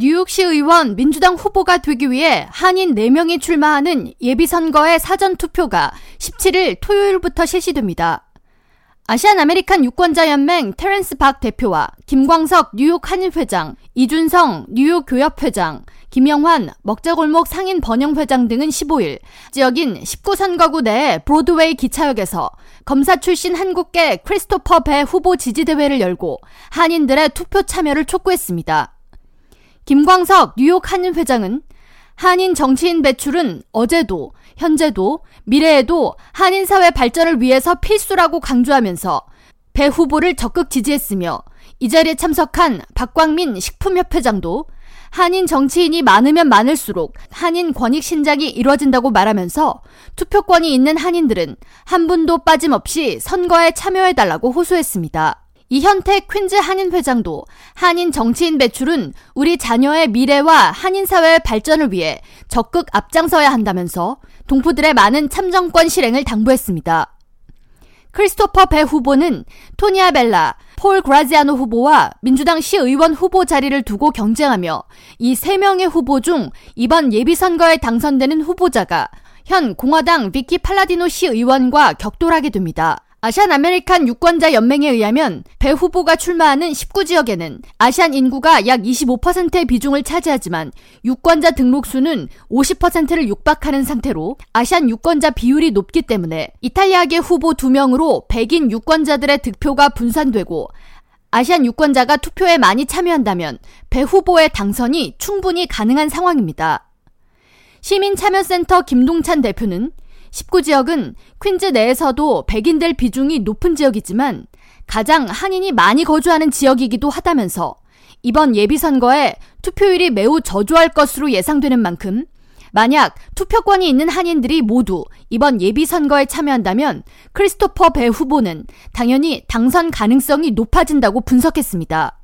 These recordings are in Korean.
뉴욕시 의원 민주당 후보가 되기 위해 한인 4명이 출마하는 예비선거의 사전투표가 17일 토요일부터 실시됩니다. 아시안 아메리칸 유권자연맹 테렌스 박 대표와 김광석 뉴욕 한인회장, 이준성 뉴욕 교협회장, 김영환 먹자골목 상인 번영회장 등은 15일 지역인 19선거구 내 브로드웨이 기차역에서 검사 출신 한국계 크리스토퍼 배 후보 지지대회를 열고 한인들의 투표 참여를 촉구했습니다. 김광석 뉴욕 한인 회장은 한인 정치인 배출은 어제도, 현재도, 미래에도 한인 사회 발전을 위해서 필수라고 강조하면서 배 후보를 적극 지지했으며 이 자리에 참석한 박광민 식품협회장도 한인 정치인이 많으면 많을수록 한인 권익 신장이 이뤄진다고 말하면서 투표권이 있는 한인들은 한 분도 빠짐없이 선거에 참여해달라고 호소했습니다. 이현택 퀸즈 한인 회장도 한인 정치인 배출은 우리 자녀의 미래와 한인 사회의 발전을 위해 적극 앞장서야 한다면서 동포들의 많은 참정권 실행을 당부했습니다. 크리스토퍼 배 후보는 토니아 벨라, 폴 그라지아노 후보와 민주당 시의원 후보 자리를 두고 경쟁하며 이세 명의 후보 중 이번 예비선거에 당선되는 후보자가 현 공화당 비키 팔라디노 시의원과 격돌하게 됩니다. 아시안 아메리칸 유권자 연맹에 의하면 배 후보가 출마하는 19지역에는 아시안 인구가 약 25%의 비중을 차지하지만 유권자 등록 수는 50%를 육박하는 상태로 아시안 유권자 비율이 높기 때문에 이탈리아계 후보 2명으로 백인 유권자들의 득표가 분산되고 아시안 유권자가 투표에 많이 참여한다면 배 후보의 당선이 충분히 가능한 상황입니다. 시민참여센터 김동찬 대표는 19지역은 퀸즈 내에서도 백인들 비중이 높은 지역이지만 가장 한인이 많이 거주하는 지역이기도 하다면서 이번 예비선거에 투표율이 매우 저조할 것으로 예상되는 만큼 만약 투표권이 있는 한인들이 모두 이번 예비선거에 참여한다면 크리스토퍼 배 후보는 당연히 당선 가능성이 높아진다고 분석했습니다.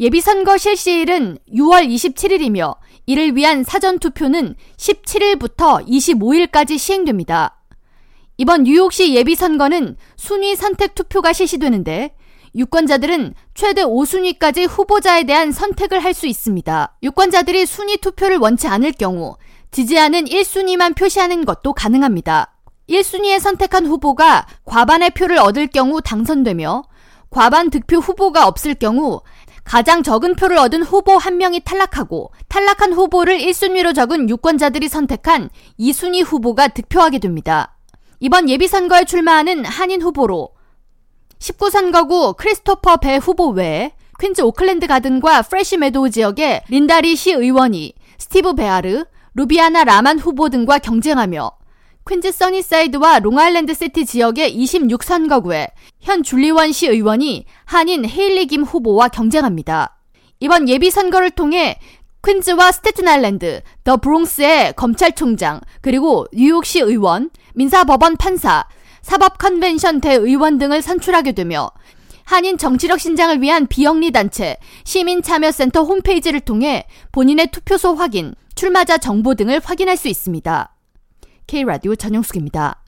예비선거 실시일은 6월 27일이며 이를 위한 사전투표는 17일부터 25일까지 시행됩니다. 이번 뉴욕시 예비선거는 순위 선택 투표가 실시되는데 유권자들은 최대 5순위까지 후보자에 대한 선택을 할 수 있습니다. 유권자들이 순위 투표를 원치 않을 경우 지지하는 1순위만 표시하는 것도 가능합니다. 1순위에 선택한 후보가 과반의 표를 얻을 경우 당선되며 과반 득표 후보가 없을 경우 가장 적은 표를 얻은 후보 한 명이 탈락하고 탈락한 후보를 1순위로 적은 유권자들이 선택한 2순위 후보가 득표하게 됩니다. 이번 예비선거에 출마하는 한인 후보로 19선거구 크리스토퍼 배 후보 외에 퀸즈 오클랜드 가든과 프레시 메도우 지역의 린다 리 시 의원이 스티브 베아르, 루비아나 라만 후보 등과 경쟁하며 퀸즈 써니사이드와 롱아일랜드 시티 지역의 26선거구에 현 줄리원 시 의원이 한인 헤일리 김 후보와 경쟁합니다. 이번 예비선거를 통해 퀸즈와 스테튼아일랜드, 더 브롱스의 검찰총장, 그리고 뉴욕시 의원, 민사법원 판사, 사법 컨벤션 대의원 등을 선출하게 되며 한인 정치력 신장을 위한 비영리 단체 시민참여센터 홈페이지를 통해 본인의 투표소 확인, 출마자 정보 등을 확인할 수 있습니다. K라디오 전영숙입니다.